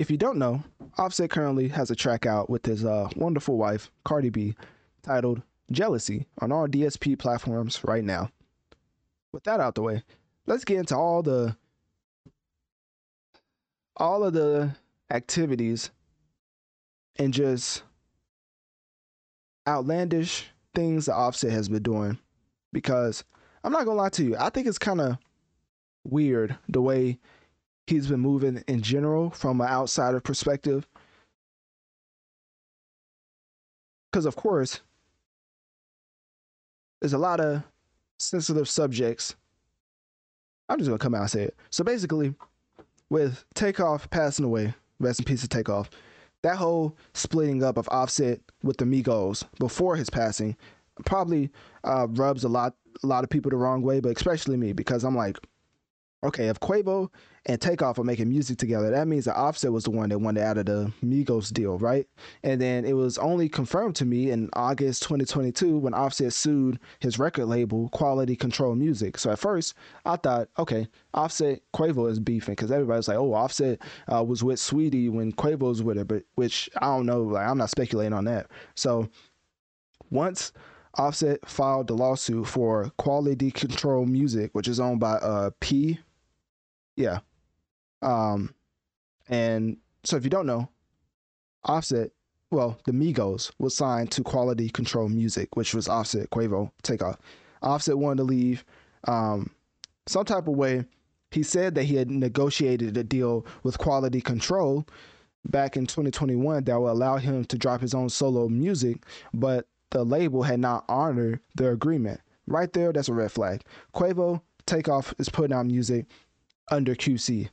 If you don't know, Offset currently has a track out with his uh, wonderful wife, Cardi B, titled Jealousy on all DSP platforms right now. With that out the way, let's get into all the all of the activities and just outlandish things that Offset has been doing. Because I'm not gonna lie to you, I think it's kind of weird the way he's been moving in general from an outsider perspective. Because, of course, there's a lot of sensitive subjects. I'm just going to come out and say it. So, basically, with Takeoff passing away, rest in peace of Takeoff, that whole splitting up of Offset with the Migos before his passing probably uh, rubs a lot a lot of people the wrong way, but especially me because I'm like, okay, if Quavo and Takeoff are making music together, that means that Offset was the one that wanted out of the Migos deal, right? And then it was only confirmed to me in August 2022 when Offset sued his record label, Quality Control Music. So at first, I thought, okay, Offset Quavo is beefing because everybody's like, oh, Offset uh, was with Saweetie when Quavo was with her, but which I don't know, like I'm not speculating on that. So once Offset filed the lawsuit for Quality Control Music, which is owned by uh, P yeah. Um, and so if you don't know, Offset, well, the Migos was signed to Quality Control Music, which was Offset, Quavo, Takeoff. Offset wanted to leave. Um, some type of way, he said that he had negotiated a deal with Quality Control back in 2021 that would allow him to drop his own solo music, but the label had not honored their agreement. Right there, that's a red flag. Quavo, Takeoff is putting out music under QC.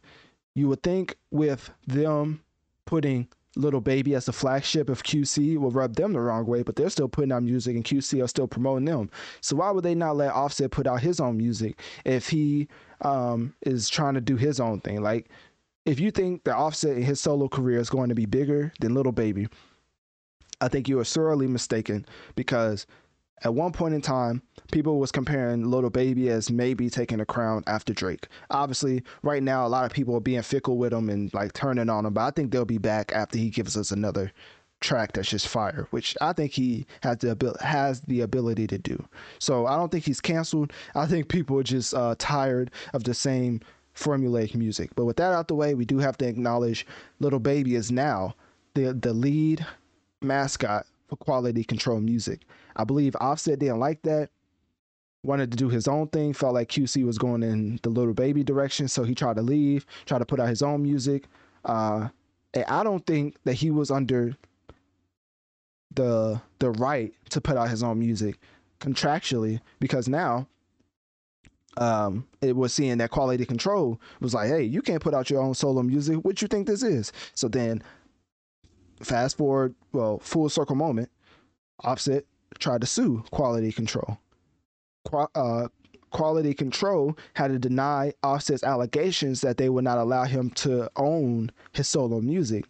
You would think with them putting Lil Baby as the flagship of QC will rub them the wrong way, but they're still putting out music and QC are still promoting them. So why would they not let Offset put out his own music if he um, is trying to do his own thing? Like, if you think that Offset in his solo career is going to be bigger than Lil Baby, I think you are sorely mistaken because at one point in time, people was comparing Lil Baby as maybe taking the crown after Drake. Obviously, right now a lot of people are being fickle with him and like turning on him, but I think they'll be back after he gives us another track that's just fire, which I think he has the has the ability to do. So I don't think he's canceled. I think people are just uh, tired of the same formulaic music. But with that out the way, we do have to acknowledge Lil Baby is now the the lead mascot for quality control music. I believe Offset didn't like that. Wanted to do his own thing, felt like QC was going in the Lil Baby direction, so he tried to leave, tried to put out his own music. Uh, and I don't think that he was under the the right to put out his own music contractually because now um it was seeing that quality control was like hey you can't put out your own solo music. What you think this is? So then fast forward well full circle moment offset tried to sue quality control uh, quality control had to deny Offset's allegations that they would not allow him to own his solo music.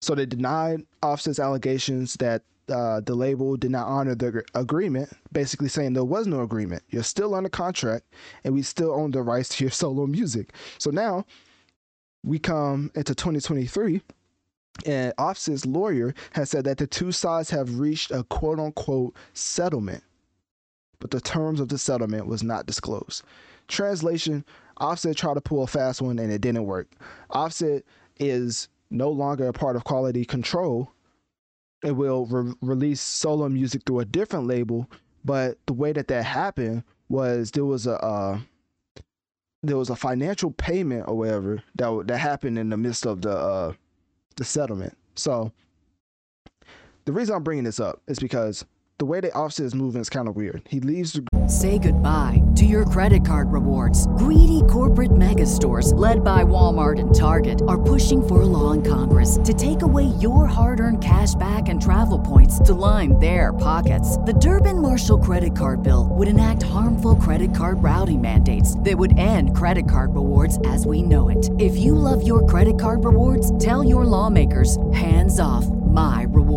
So they denied Offset's allegations that uh, the label did not honor the agreement, basically saying there was no agreement. You're still under contract, and we still own the rights to your solo music. So now we come into 2023 and Offset's lawyer has said that the two sides have reached a quote unquote settlement, but the terms of the settlement was not disclosed. translation, Offset tried to pull a fast one and it didn't work. Offset is no longer a part of quality control. It will re- release solo music through a different label, but the way that that happened was there was a uh, there was a financial payment or whatever that that happened in the midst of the uh, the settlement. So the reason I'm bringing this up is because the way they Offset is moving is kind of weird. He leaves the Say goodbye to your credit card rewards. Greedy corporate mega stores, led by Walmart and Target, are pushing for a law in Congress to take away your hard earned cash back and travel points to line their pockets. The Durbin Marshall credit card bill would enact harmful credit card routing mandates that would end credit card rewards as we know it. If you love your credit card rewards, tell your lawmakers hands off my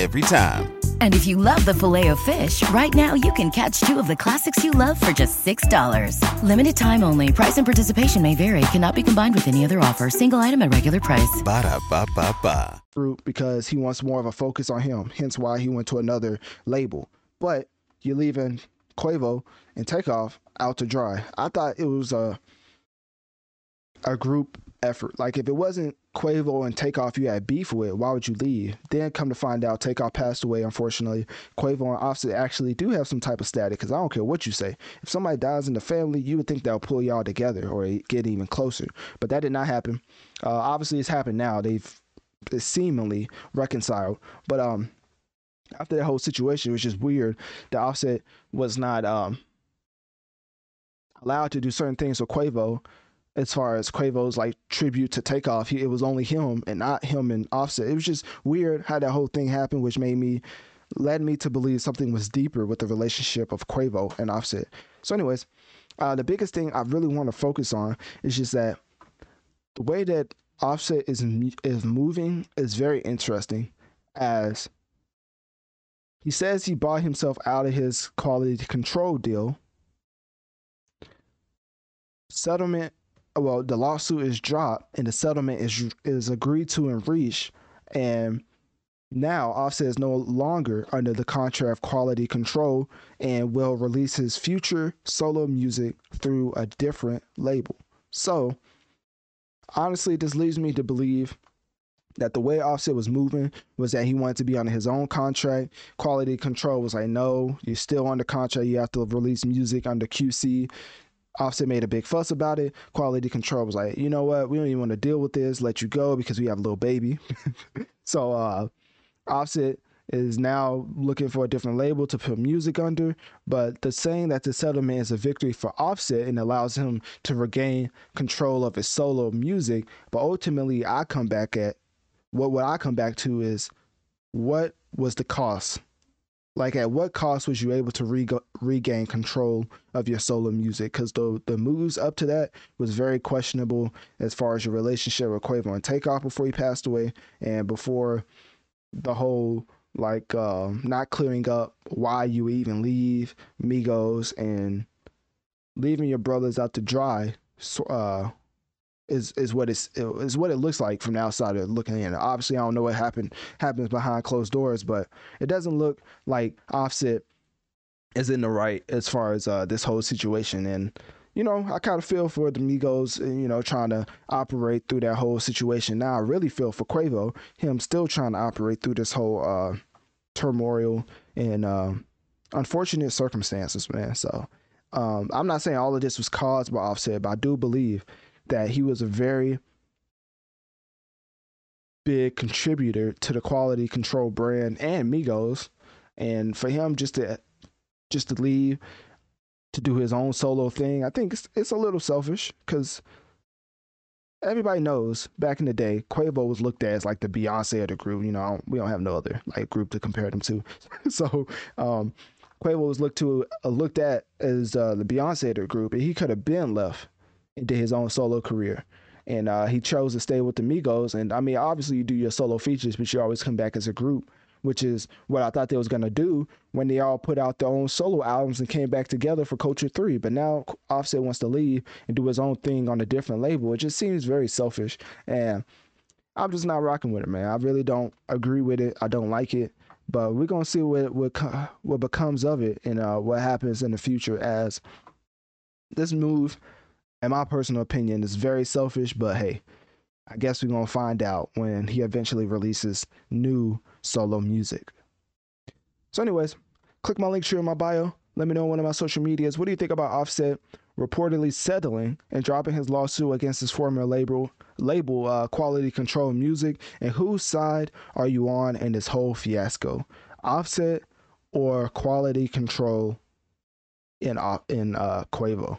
Every time. And if you love the filet of fish, right now you can catch two of the classics you love for just $6. Limited time only. Price and participation may vary. Cannot be combined with any other offer. Single item at regular price. Ba da ba ba ba. fruit because he wants more of a focus on him. Hence why he went to another label. But you're leaving Quavo and Takeoff out to dry. I thought it was a a group effort. Like if it wasn't Quavo and Takeoff you had beef with, why would you leave? Then come to find out Takeoff passed away. Unfortunately, Quavo and Offset actually do have some type of static. Because I don't care what you say. If somebody dies in the family, you would think they'll pull y'all together or get even closer. But that did not happen. Uh, obviously, it's happened now. They've seemingly reconciled. But um, after that whole situation, it was just weird. The Offset was not um allowed to do certain things with Quavo. As far as Quavo's like tribute to Takeoff, he, it was only him and not him and Offset. It was just weird how that whole thing happened, which made me led me to believe something was deeper with the relationship of Quavo and Offset. So, anyways, uh, the biggest thing I really want to focus on is just that the way that Offset is is moving is very interesting, as he says he bought himself out of his quality control deal. Settlement, well, the lawsuit is dropped and the settlement is is agreed to and reached, and now Offset is no longer under the contract of quality control and will release his future solo music through a different label. So, honestly, this leads me to believe that the way Offset was moving was that he wanted to be under his own contract. Quality control was like, no, you're still under contract. You have to release music under QC. Offset made a big fuss about it. Quality control was like, you know what? We don't even want to deal with this. Let you go because we have a Lil Baby. so uh, Offset is now looking for a different label to put music under. But the saying that the settlement is a victory for Offset and allows him to regain control of his solo music. But ultimately, I come back at what what I come back to is what was the cost? Like at what cost was you able to reg- regain control of your solo music? Because the the moves up to that was very questionable as far as your relationship with Quavo and Takeoff before he passed away, and before the whole like uh, not clearing up why you even leave Migos and leaving your brothers out to dry. Uh, is is what it's is what it looks like from the outside of looking in. Obviously, I don't know what happened happens behind closed doors, but it doesn't look like Offset is in the right as far as uh, this whole situation. And you know, I kind of feel for the Migos, you know, trying to operate through that whole situation. Now, I really feel for Quavo, him still trying to operate through this whole uh, turmoil and uh, unfortunate circumstances, man. So. Um, I'm not saying all of this was caused by Offset, but I do believe that he was a very big contributor to the quality control brand and Migos. And for him just to just to leave to do his own solo thing, I think it's it's a little selfish because everybody knows back in the day, Quavo was looked at as like the Beyonce of the group. You know, we don't have no other like group to compare them to. so um, Quavo was looked to uh, looked at as uh, the Beyonce of the group, and he could have been left did his own solo career. And uh, he chose to stay with the Migos. And I mean, obviously, you do your solo features, but you always come back as a group. which is what I thought they was gonna do when they all put out their own solo albums and came back together for Culture Three. But now Offset wants to leave and do his own thing on a different label. It just seems very selfish, and I'm just not rocking with it, man. I really don't agree with it. I don't like it. But we're gonna see what what what becomes of it and uh, what happens in the future as this move, in my personal opinion, is very selfish. But hey, I guess we're gonna find out when he eventually releases new solo music. So, anyways, click my link here in my bio. Let me know on one of my social medias. What do you think about Offset reportedly settling and dropping his lawsuit against his former label, label uh, Quality Control Music? And whose side are you on in this whole fiasco? Offset or Quality Control in in uh, Quavo?